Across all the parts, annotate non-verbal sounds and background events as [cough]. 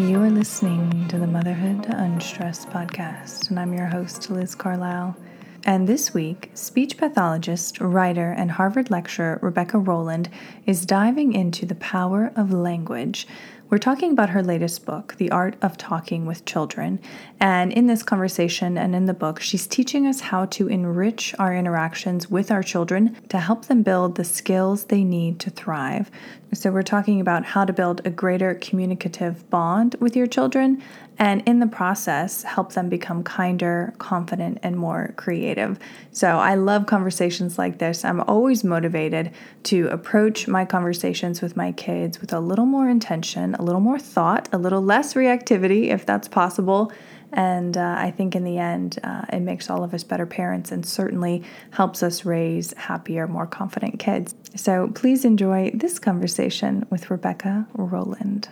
You are listening to the Motherhood Unstressed podcast, and I'm your host, Liz Carlisle. And this week, speech pathologist, writer, and Harvard lecturer Rebecca Rolland is diving into the power of language we're talking about her latest book, The Art of Talking with Children. And in this conversation and in the book, she's teaching us how to enrich our interactions with our children to help them build the skills they need to thrive. So, we're talking about how to build a greater communicative bond with your children and in the process help them become kinder, confident, and more creative. So I love conversations like this. I'm always motivated to approach my conversations with my kids with a little more intention, a little more thought, a little less reactivity if that's possible. And uh, I think in the end, uh, it makes all of us better parents and certainly helps us raise happier, more confident kids. So please enjoy this conversation with Rebecca Rolland.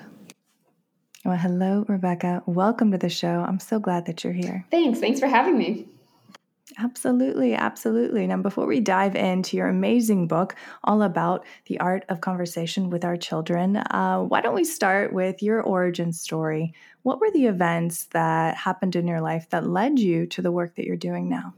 Well, hello, Rebecca. Welcome to the show. I'm so glad that you're here. Thanks. Thanks for having me. Absolutely, absolutely. Now, before we dive into your amazing book, all about the art of conversation with our children, uh, why don't we start with your origin story? What were the events that happened in your life that led you to the work that you're doing now?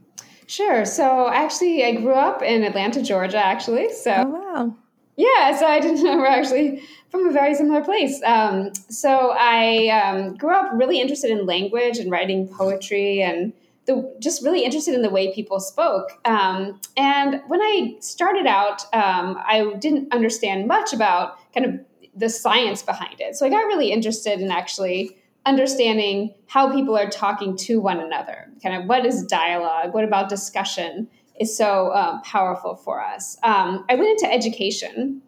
Sure. So, actually, I grew up in Atlanta, Georgia, actually. So, oh, wow. Yeah, so I didn't [laughs] know we're actually from a very similar place. Um, so I um, grew up really interested in language and writing poetry and the, just really interested in the way people spoke. Um, and when I started out, um, I didn't understand much about kind of the science behind it. So I got really interested in actually understanding how people are talking to one another. Kind of what is dialogue? What about discussion? Is so um, powerful for us. Um, I went into education,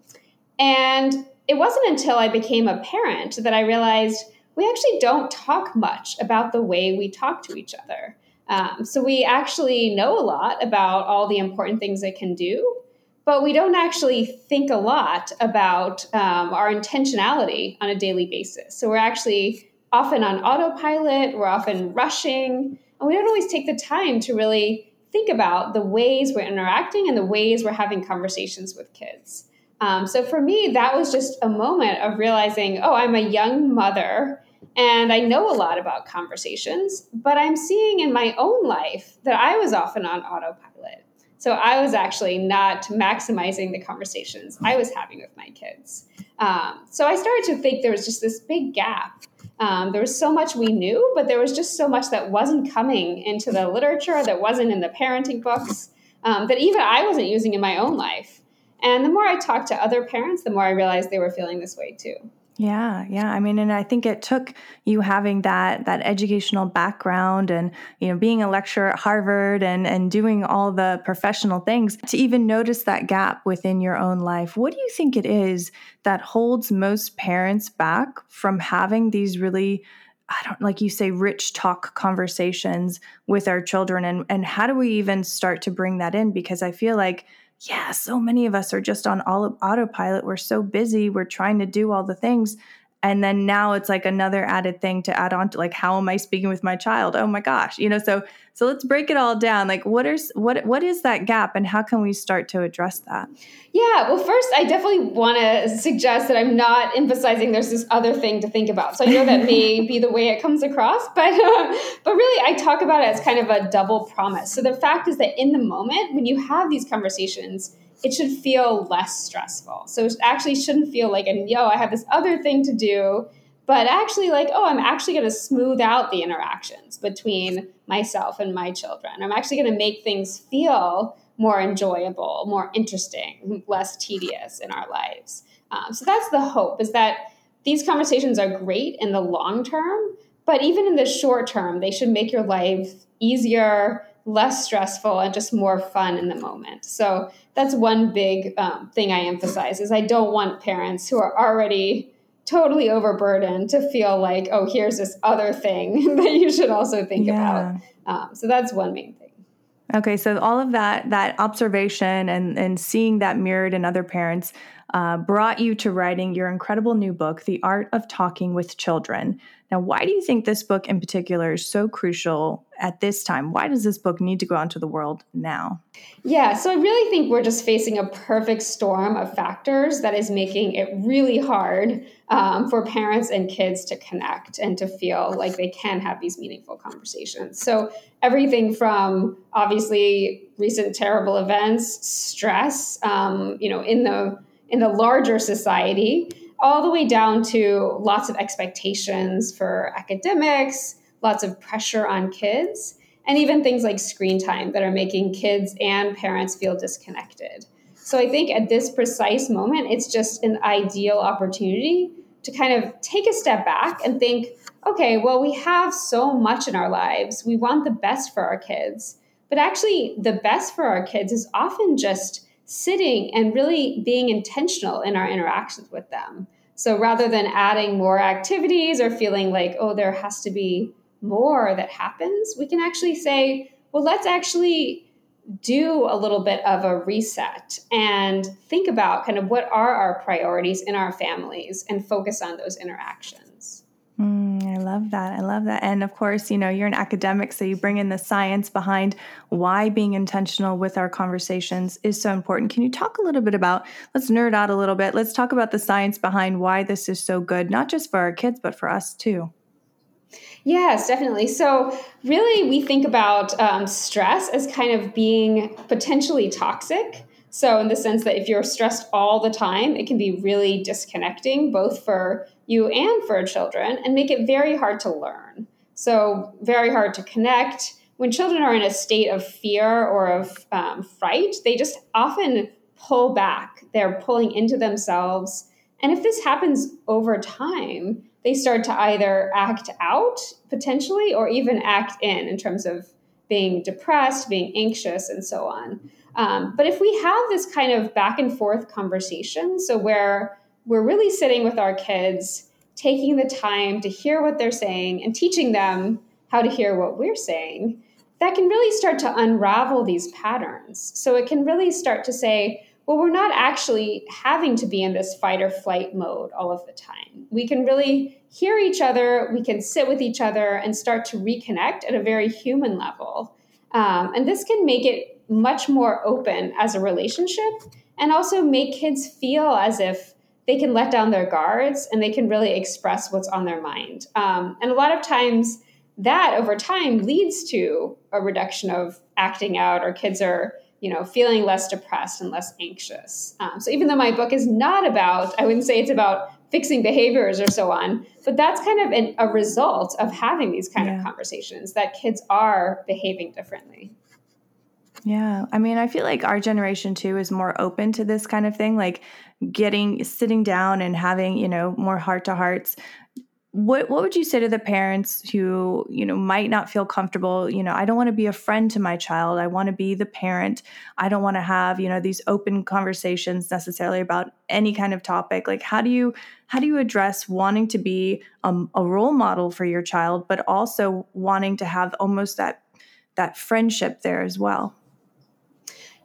and it wasn't until I became a parent that I realized we actually don't talk much about the way we talk to each other. Um, so we actually know a lot about all the important things it can do, but we don't actually think a lot about um, our intentionality on a daily basis. So we're actually often on autopilot, we're often rushing, and we don't always take the time to really think about the ways we're interacting and the ways we're having conversations with kids. Um, so for me, that was just a moment of realizing, oh, I'm a young mother and I know a lot about conversations, but I'm seeing in my own life that I was often on autopilot. So I was actually not maximizing the conversations I was having with my kids. Um, so I started to think there was just this big gap um, there was so much we knew, but there was just so much that wasn't coming into the literature, that wasn't in the parenting books, um, that even I wasn't using in my own life. And the more I talked to other parents, the more I realized they were feeling this way too. Yeah, yeah. I mean, and I think it took you having that that educational background and you know being a lecturer at Harvard and and doing all the professional things to even notice that gap within your own life. What do you think it is that holds most parents back from having these really I don't like you say rich talk conversations with our children and and how do we even start to bring that in because I feel like yeah, so many of us are just on all autopilot. We're so busy. We're trying to do all the things. And then now it's like another added thing to add on to like how am I speaking with my child? Oh my gosh. You know, so so let's break it all down. Like what is what what is that gap and how can we start to address that? Yeah, well first I definitely want to suggest that I'm not emphasizing there's this other thing to think about. So I know that [laughs] may be the way it comes across, but uh, [laughs] but really I talk about it as kind of a double promise. So the fact is that in the moment when you have these conversations, it should feel less stressful. So it actually shouldn't feel like, and yo, I have this other thing to do, but actually like, oh, I'm actually going to smooth out the interactions between myself and my children. I'm actually going to make things feel more enjoyable, more interesting, less tedious in our lives. Um, so that's the hope is that these conversations are great in the long term, but even in the short term, they should make your life easier, less stressful and just more fun in the moment. So that's one big um, thing I emphasize is I don't want parents who are already totally overburdened to feel like, oh, here's this other thing [laughs] that you should also think yeah. about. Um, so that's one main thing. Okay, so all of that that observation and and seeing that mirrored in other parents uh, brought you to writing your incredible new book, The Art of Talking with Children. Now, why do you think this book in particular is so crucial at this time? Why does this book need to go out into the world now? Yeah, so I really think we're just facing a perfect storm of factors that is making it really hard um, for parents and kids to connect and to feel like they can have these meaningful conversations. So, everything from obviously recent terrible events, stress, um, you know, in the in the larger society, all the way down to lots of expectations for academics, lots of pressure on kids, and even things like screen time that are making kids and parents feel disconnected. So I think at this precise moment, it's just an ideal opportunity to kind of take a step back and think, okay, well, we have so much in our lives. We want the best for our kids. But actually, the best for our kids is often just sitting and really being intentional in our interactions with them. So rather than adding more activities or feeling like, oh, there has to be more that happens, we can actually say, well, let's actually do a little bit of a reset and think about kind of what are our priorities in our families and focus on those interactions. Mm, I love that. I love that. And of course, you know, you're an academic, so you bring in the science behind why being intentional with our conversations is so important. Can you talk a little bit about, let's nerd out a little bit. Let's talk about the science behind why this is so good, not just for our kids, but for us too. Yes, definitely. So, really, we think about um, stress as kind of being potentially toxic. So, in the sense that if you're stressed all the time, it can be really disconnecting, both for you and for children, and make it very hard to learn. So, very hard to connect. When children are in a state of fear or of um, fright, they just often pull back. They're pulling into themselves. And if this happens over time, they start to either act out potentially or even act in, in terms of being depressed, being anxious, and so on. Um, but if we have this kind of back and forth conversation, so where we're really sitting with our kids, taking the time to hear what they're saying and teaching them how to hear what we're saying, that can really start to unravel these patterns. So it can really start to say, well, we're not actually having to be in this fight or flight mode all of the time. We can really hear each other, we can sit with each other and start to reconnect at a very human level. Um, and this can make it much more open as a relationship and also make kids feel as if they can let down their guards and they can really express what's on their mind. Um, and a lot of times, that over time leads to a reduction of acting out, or kids are you know feeling less depressed and less anxious. Um, so even though my book is not about, I wouldn't say it's about fixing behaviors or so on, but that's kind of an, a result of having these kind yeah. of conversations that kids are behaving differently. Yeah. I mean, I feel like our generation too is more open to this kind of thing, like getting sitting down and having, you know, more heart to hearts. What what would you say to the parents who, you know, might not feel comfortable, you know, I don't want to be a friend to my child. I want to be the parent. I don't want to have, you know, these open conversations necessarily about any kind of topic. Like how do you how do you address wanting to be um, a role model for your child but also wanting to have almost that that friendship there as well?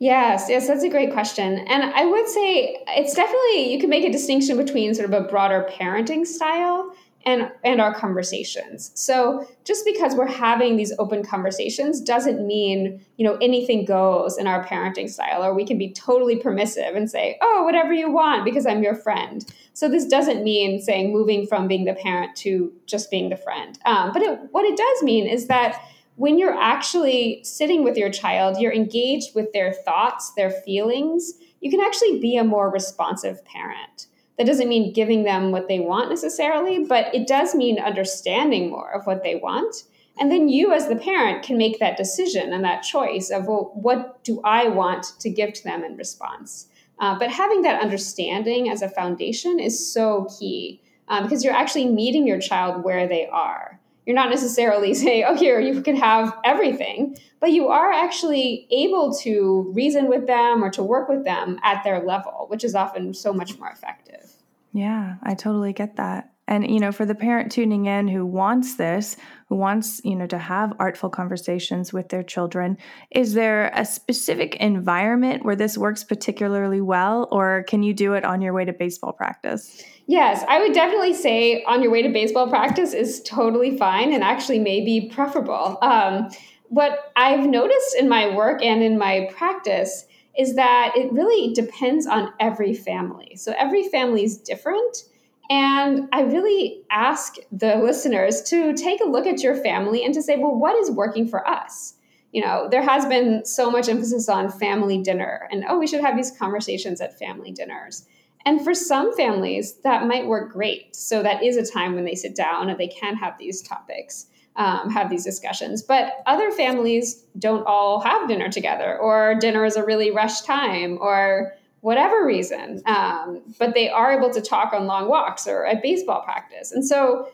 Yes, yes, that's a great question. And I would say it's definitely, you can make a distinction between sort of a broader parenting style and, and our conversations. So just because we're having these open conversations doesn't mean, you know, anything goes in our parenting style, or we can be totally permissive and say, oh, whatever you want because I'm your friend. So this doesn't mean saying moving from being the parent to just being the friend. Um, but it, what it does mean is that when you're actually sitting with your child, you're engaged with their thoughts, their feelings, you can actually be a more responsive parent. That doesn't mean giving them what they want necessarily, but it does mean understanding more of what they want. And then you, as the parent, can make that decision and that choice of, well, what do I want to give to them in response? Uh, but having that understanding as a foundation is so key um, because you're actually meeting your child where they are you're not necessarily [laughs] saying, oh, here, you can have everything, but you are actually able to reason with them or to work with them at their level, which is often so much more effective. Yeah, I totally get that. And, you know, for the parent tuning in who wants this, who wants, you know, to have artful conversations with their children, is there a specific environment where this works particularly well, or can you do it on your way to baseball practice? Yes, I would definitely say on your way to baseball practice is totally fine and actually maybe preferable. Um, what I've noticed in my work and in my practice is that it really depends on every family. So every family is different. And I really ask the [laughs] listeners to take a look at your family and to say, well, what is working for us? You know, there has been so much emphasis on family dinner and, oh, we should have these conversations at family dinners. And for some families, that might work great. So that is a time when they sit down and they can have these topics um, have these discussions. But other families don't all have dinner together, or dinner is a really rushed time, or whatever reason. Um, but they are able to talk on long walks or at baseball practice. And so,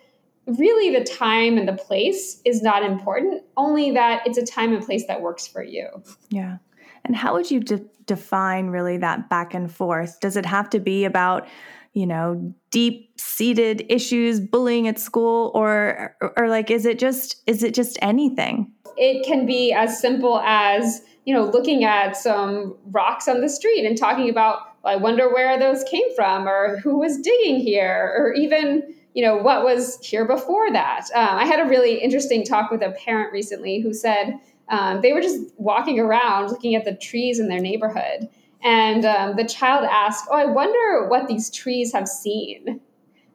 really, the time and the place is not important, only that it's a time and place that works for you. Yeah. And how would you de- define really that back and forth? Does it have to be about you know deep seated issues bullying at school or, or like is it just is it just anything? It can be as simple as you know looking at some rocks on the street and talking about well, i wonder where those came from or who was digging here? or even you know what was here before that? Um, i had a really interesting talk with a parent recently who said um, they were just walking around looking at the trees in their neighborhood and um, the child asked, Oh, I wonder what these trees have seen.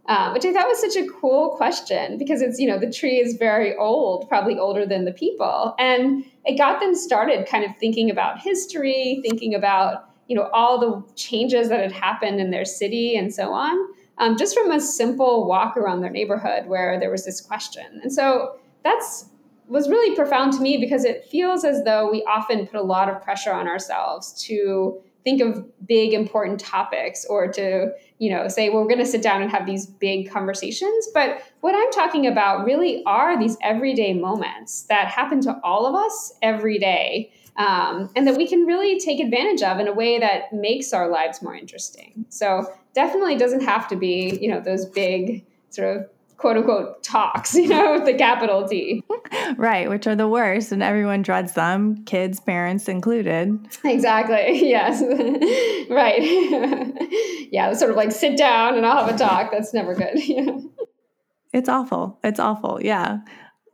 Um, which I thought was such a cool question because it's, you know, the tree is very old, probably older than the people. And it got them started kind of thinking about history, thinking about, you know, all the changes that had happened in their city and so on, um, just from a simple walk around their neighborhood where there was this question. And so that's was really profound to me because it feels as though we often put a lot of pressure on ourselves to think of big important topics or to you know say well, we're going to sit down and have these big conversations. But what i'm talking about really are these everyday moments that happen to all of us every day um, and that we can really take advantage of in a way that makes our lives more interesting. So definitely doesn't have to be you know those big sort of quote unquote talks, [laughs] you know, with the capital T. Right, which are the worst, and everyone dreads them, kids, parents included. Exactly. [laughs] Yes. [laughs] right. yeah, sort of like sit down and I'll have a talk. That's never good. it's awful. It's awful. Yeah.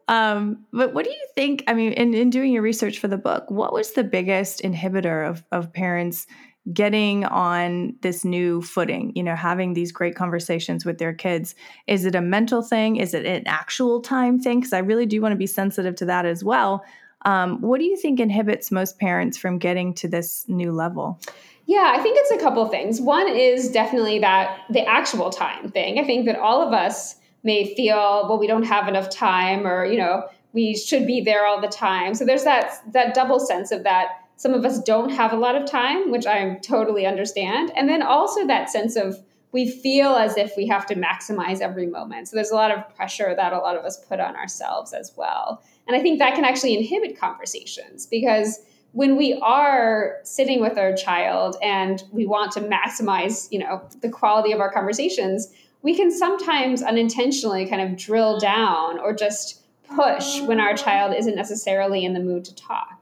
Um, but what do you think? I mean, in, in doing your research for the book, what was the biggest inhibitor of, of parents getting on this new footing, you know, having these great conversations with their kids. Is it a mental thing? Is it an actual time thing? Because I really do want to be sensitive to that as well. Um, what do you think inhibits most parents from getting to this new level? Yeah, I think it's a couple things. One is definitely that the actual time thing. I think that all of us may feel, well, we don't have enough time or, you know, we should be there all the time. So there's that that double sense of that some of us don't have a lot of time, which I totally understand. And then also that sense of we feel as if we have to maximize every moment. So there's a lot of pressure that a lot of us put on ourselves as well. And I think that can actually inhibit conversations because when we are sitting with our child and we want to maximize, you know, the quality of our conversations, we can sometimes unintentionally kind of drill down or just push when our child isn't necessarily in the mood to talk.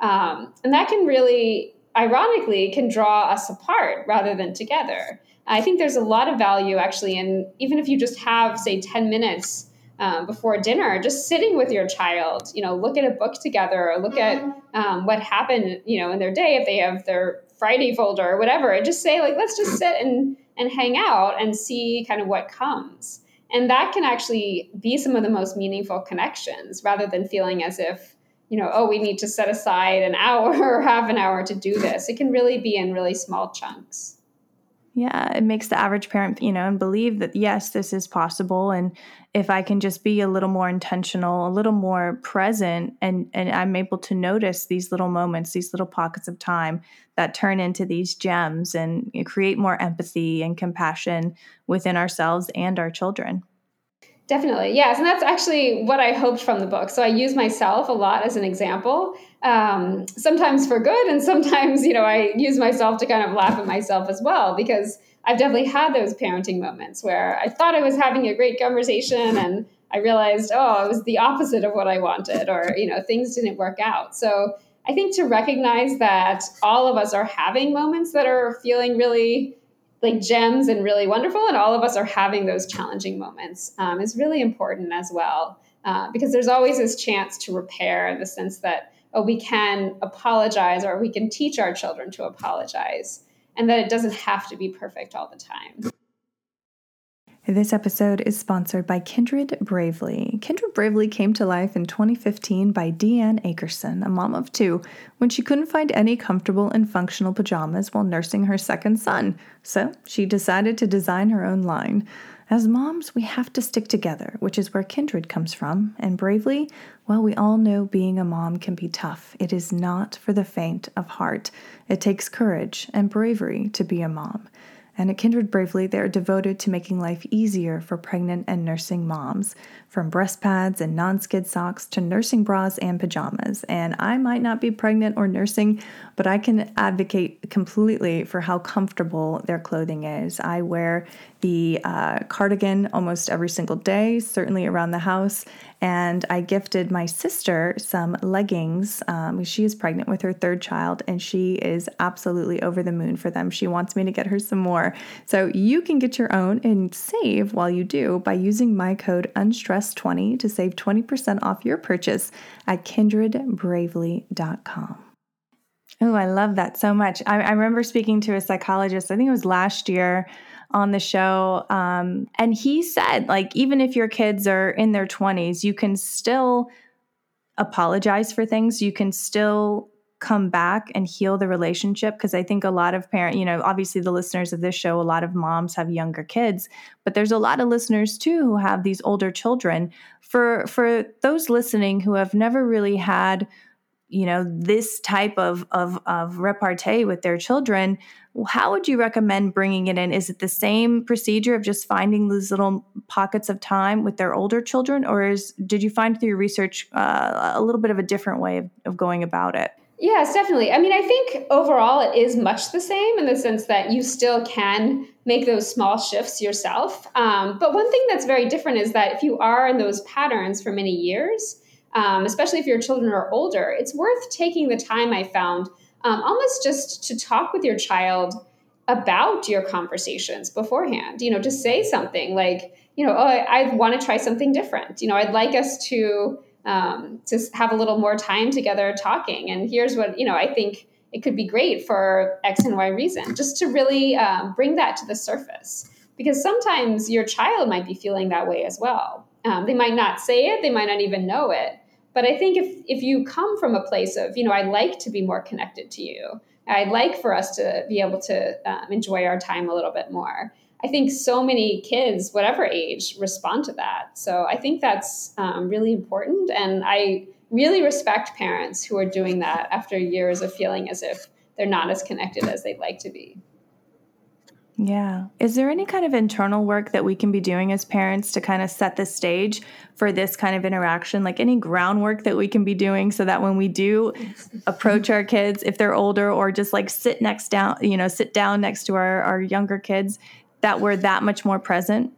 Um, and that can really, ironically, can draw us apart rather than together. I think there's a lot of value actually in even if you just have, say, 10 minutes um, before dinner, just sitting with your child, you know, look at a book together or look at um, what happened, you know, in their day if they have their Friday folder or whatever, and just say, like, let's just sit and, and hang out and see kind of what comes. And that can actually be some of the most meaningful connections rather than feeling as if you know, oh, we need to set aside an hour [laughs] or half an hour to do this. It can really be in really small chunks. Yeah, it makes the average parent, you know, and believe that yes, this is possible. And if I can just be a little more intentional, a little more present, and and I'm able to notice these little moments, these little pockets of time that turn into these gems and create more empathy and compassion within ourselves and our children. Definitely, yes, and that's actually what I hoped from the book. So I use myself a lot as an example, um, sometimes for good, and sometimes you know I use myself to kind of laugh at myself as well because I've definitely had those parenting moments where I thought I was having a great conversation and I realized, oh, it was the opposite of what I wanted, or you know things didn't work out. So I think to recognize that all of us are having moments that are feeling really like gems and really wonderful, and all of us are having those challenging moments um, is really important as well. Uh, because there's always this chance to repair in the sense that oh we can apologize or we can teach our children to apologize and that it doesn't have to be perfect all the time this episode is sponsored by Kindred Bravely. Kindred Bravely came to life in 2015 by Deanne Akerson, a mom of two, when she couldn't find any comfortable and functional pajamas while nursing her second son. So she decided to design her own line. As moms, we have to stick together, which is where Kindred comes from. And Bravely, well, we all know being a mom can be tough. It is not for the faint of heart. It takes courage and bravery to be a mom. And at Kindred Bravely, they are devoted to making life easier for pregnant and nursing moms, from breast pads and non skid socks to nursing bras and pajamas. And I might not be pregnant or nursing, but I can advocate completely for how comfortable their clothing is. I wear the uh, cardigan almost every single day, certainly around the house. And I gifted my sister some leggings. Um, she is pregnant with her third child, and she is absolutely over the moon for them. She wants me to get her some more. So you can get your own and save while you do by using my code UNSTRESS20 to save 20% off your purchase at kindredbravely.com. Oh, I love that so much. I, I remember speaking to a psychologist, I think it was last year on the show. Um, and he said, like, even if your kids are in their 20s, you can still apologize for things. You can still come back and heal the relationship because i think a lot of parent you know obviously the listeners of this show a lot of moms have younger kids but there's a lot of listeners too who have these older children for for those listening who have never really had you know this type of of of repartee with their children how would you recommend bringing it in is it the same procedure of just finding these little pockets of time with their older children or is did you find through your research uh, a little bit of a different way of, of going about it Yes, definitely. I mean, I think overall it is much the same in the sense that you still can make those small shifts yourself. Um, but one thing that's very different is that if you are in those patterns for many years, um, especially if your children are older, it's worth taking the time I found um, almost just to talk with your child about your conversations beforehand. You know, to say something like, you know, oh, I, I want to try something different. You know, I'd like us to um, to have a little more time together talking. And here's what you know. I think it could be great for X and Y reason. Just to really um, bring that to the surface, because sometimes your child might be feeling that way as well. Um, they might not say it. They might not even know it but I think if if you come from a place of, you know, I'd like to be more connected to you. I'd like for us to be able to um, enjoy our time a little bit more. I think so many kids, whatever age, respond to that. So I think that's um, really important. And I really respect parents who are doing that after years of feeling as if they're not as connected as they'd like to be. Yeah. Is there any kind of internal work that we can be doing as parents to kind of set the stage for this kind of interaction? Like any groundwork that we can be doing so that when we do approach our kids, if they're older or just like sit next down, you know, sit down next to our, our younger kids, that we're that much more present?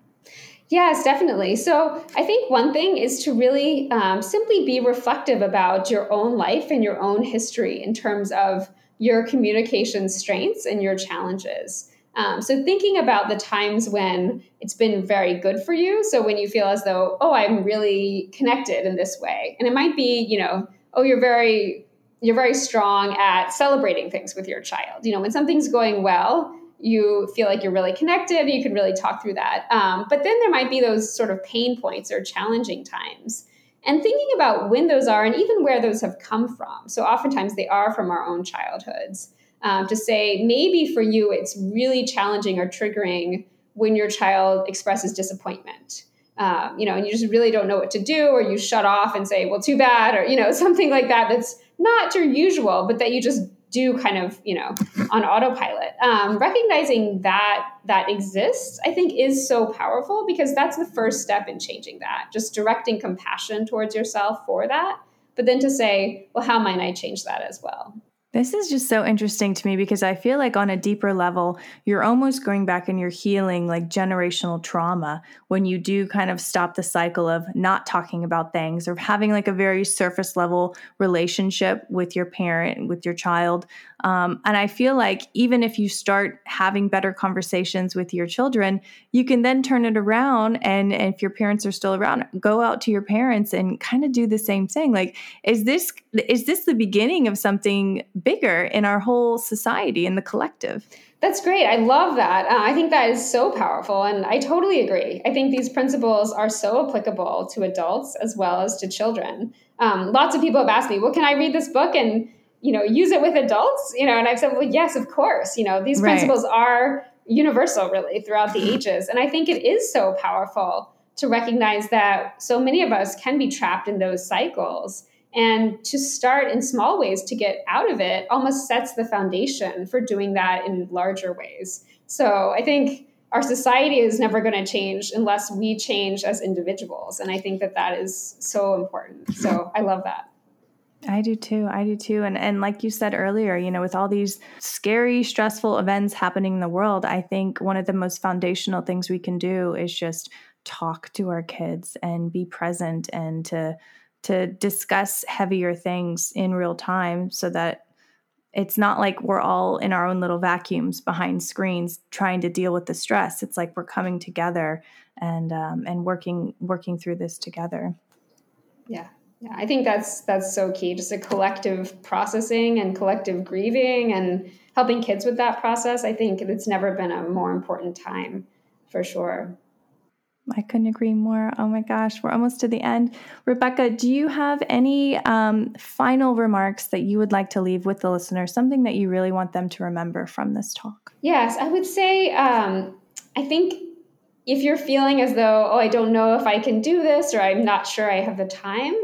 Yes, definitely. So I think one thing is to really um, simply be reflective about your own life and your own history in terms of your communication strengths and your challenges. Um, so thinking about the times when it's been very good for you. So when you feel as though, oh, I'm really connected in this way, and it might be, you know, oh, you're very you're very strong at celebrating things with your child. You know, when something's going well, you feel like you're really connected. You can really talk through that. Um, but then there might be those sort of pain points or challenging times. And thinking about when those are and even where those have come from. So oftentimes they are from our own childhoods um, to say maybe for you it's really challenging or triggering when your child expresses disappointment. Um, you know, and you just really don't know what to do, or you shut off and say, "Well, too bad," or you know, [laughs] something like that. That's not your usual, but that you just do kind of you know on autopilot um, recognizing that that exists i think is so powerful because that's the first step in changing that just directing compassion towards yourself for that but then to say well how might i change that as well this is just so interesting to me because I feel like on a deeper level, you're almost going back and you're healing like generational trauma when you do kind of stop the cycle of not talking about things or having like a very surface level relationship with your parent, with your child. Um, and I feel like even if you start having better conversations with your children, you can then turn it around. And, and if your parents are still around, go out to your parents and kind of do the same thing. Like, is this is this the beginning of something bigger in our whole society in the collective? That's great. I love that. Uh, I think that is so powerful. And I totally agree. I think these principles are so applicable to adults as well as to children. Um, lots of people have asked me, well, can I read this book and you know use it with adults you know and i've said well yes of course you know these right. principles are universal really throughout the ages. And i think it is so powerful to recognize that so many of us can be trapped in those cycles. And to start in small ways to get out of it almost sets the foundation for doing that in larger ways. So i think our society is never going to change unless we change as individuals. And i think that that is so important. So i love that I do too. I do too. And and like you said earlier, you know, with all these scary, stressful events happening in the world, I think one of the most foundational things we can do is just talk to our kids and be present and to to discuss heavier things in real time so that it's not like we're all in our own little vacuums behind screens trying to deal with the stress. It's like we're coming together and um, and working working through this together. Yeah, yeah, I think that's that's so key. Just a collective processing and collective grieving and helping kids with that process. I think it's never been a more important time for sure. I couldn't agree more. Oh my gosh, we're almost to the end. Rebecca, do you have any um, final remarks that you would like to leave with the listeners? Something that you really want them to remember from this talk? Yes, I would say um, I think if you're feeling as though, oh, I don't know if I can do this or I'm not sure I have the time,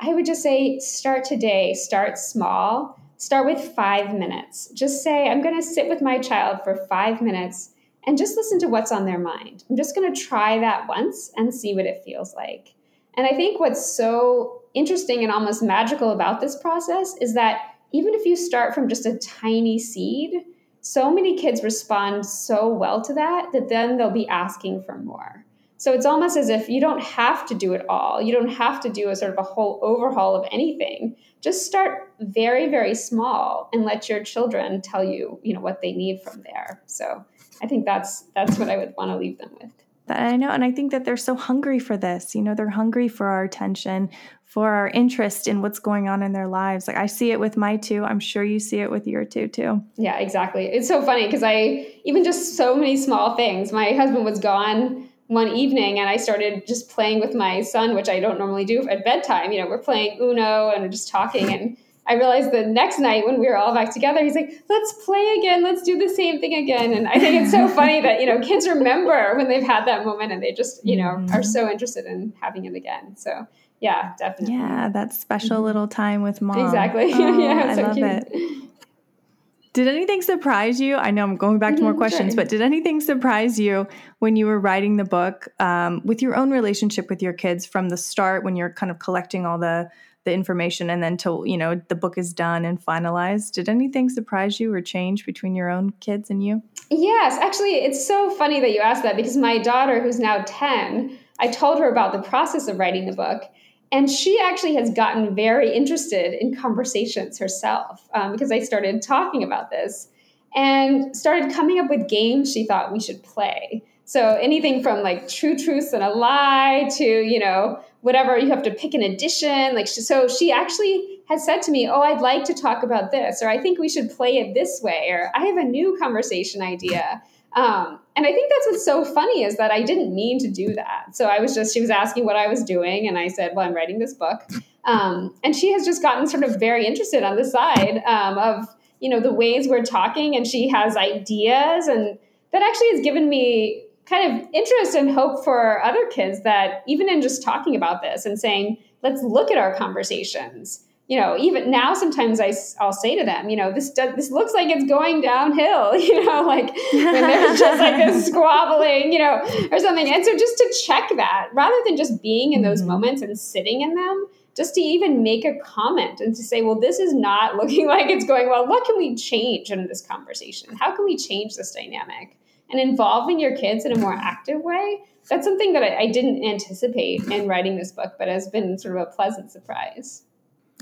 I would just say start today, start small, start with five minutes. Just say, I'm going to sit with my child for five minutes and just listen to what's on their mind. I'm just going to try that once and see what it feels like. And I think what's so interesting and almost magical about this process is that even if you start from just a tiny seed, so many kids respond so well to that that then they'll be asking for more. So it's almost as if you don't have to do it all. You don't have to do a sort of a whole overhaul of anything. Just start very, very small and let your children tell you, you know, what they need from there. So I think that's that's what I would want to leave them with. I know, and I think that they're so hungry for this. You know, they're hungry for our attention, for our interest in what's going on in their lives. Like I see it with my two. I'm sure you see it with your two too. Yeah, exactly. It's so funny because I even just so many small things. My husband was gone one evening and I started just playing with my son, which I don't normally do at bedtime. You know, we're playing Uno and we're just talking. And I realized the next night when we were all back together, he's like, let's play again. Let's do the same thing again. And I think it's so funny that, you know, kids remember when they've had that moment and they just, you know, mm-hmm. are so interested in having it again. So yeah, definitely. Yeah, that special mm-hmm. little time with mom. Exactly. [laughs] Oh, yeah, I so love cute. it. Did anything surprise you? I know I'm going back to more mm-hmm, questions, but did anything surprise you when you were writing the book um, with your own relationship with your kids from the start when you're kind of collecting all the the information and then till you know the book is done and finalized? Did anything surprise you or change between your own kids and you? Yes, actually, it's so funny that you asked that because my daughter, who's now ten, I told her about the process of writing the book, and she actually has gotten very interested in conversations herself um, because I started talking about this and started coming up with games she thought we should play. So anything from like true truths and a lie to, you know, whatever you have to pick an addition. Like, so she actually has said to me, Oh, I'd like to talk about this, or I think we should play it this way, or I have a new conversation idea. Um, and I think that's what's so funny is that I didn't mean to do that. So I was just, she was asking what I was doing, and I said, Well, I'm writing this book. Um, and she has just gotten sort of very interested on the side um, of, you know, the ways we're talking, and she has ideas. And that actually has given me kind of interest and hope for other kids that even in just talking about this and saying, let's look at our conversations you know, even now, sometimes I, I'll say to them, you know, this does, this looks like it's going downhill, [laughs] you know, like when there's [laughs] just like this squabbling, you know, or something. And so just to check that rather than just being in those mm-hmm. moments and sitting in them, just to even make a comment and to say, well, this is not [laughs] looking like it's going well. What can we change in this conversation? How can we change this dynamic? And involving your kids in a more active way, that's something that I, I didn't anticipate in writing this book, but has been sort of a pleasant surprise.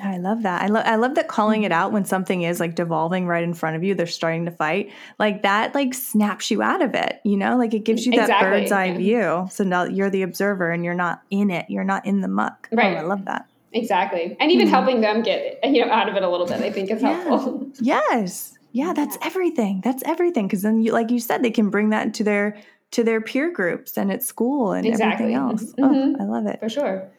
I love that. I love I love that calling it out when something is like devolving right in front of you, they're starting to fight. Like that like snaps you out of it, you know? Like it gives you that exactly. bird's eye yeah. view. So now you're the observer and you're not in it. You're not in the muck. Right. Oh, I love that. Exactly. And even mm-hmm. helping them get you know out of it a little bit, I think is yeah. helpful. Yes. Yeah, that's everything. That's everything. Cause then you like you said, they can bring that to their to their peer groups and at school and exactly. everything else. Mm-hmm. Oh, I love it. For sure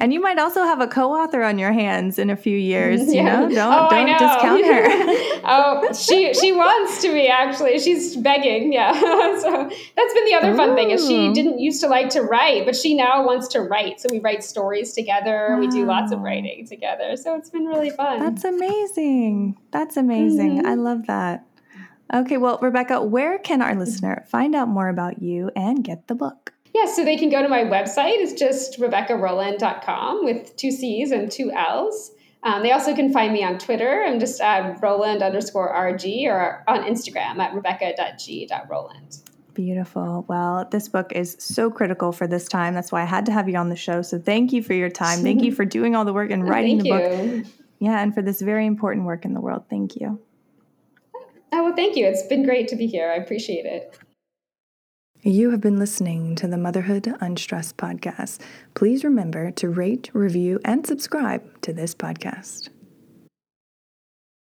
and you might also have a co-author on your hands in a few years. You yeah. know, don't oh, don't discount her. [laughs] oh, she she wants to be actually. She's begging. Yeah. [laughs] so that's been the other Ooh. fun thing is she didn't used to like to write, but she now wants to write. So we write stories together. Wow. We do lots of writing together. So it's been really fun. That's amazing. That's amazing. Mm-hmm. I love that. Okay, well, Rebecca, where can our listener find out more about you and get the book? Yeah, so they can go to my website. It's just RebeccaRolland.com with two C's and two L's. Um, they also can find me on Twitter. I'm just at Rolland underscore RG or on Instagram at Rebecca.g.Rolland. Beautiful. Well, this book is so critical for this time. That's why I had to have you on the show. So thank you for your time. Thank you [laughs] for doing all the work and writing the book. Yeah, and for this very important work in the world. Thank you. Oh, well, thank you. It's been great to be here. I appreciate it. You have been listening to the Motherhood Unstressed podcast. Please remember to rate, review, and subscribe to this podcast.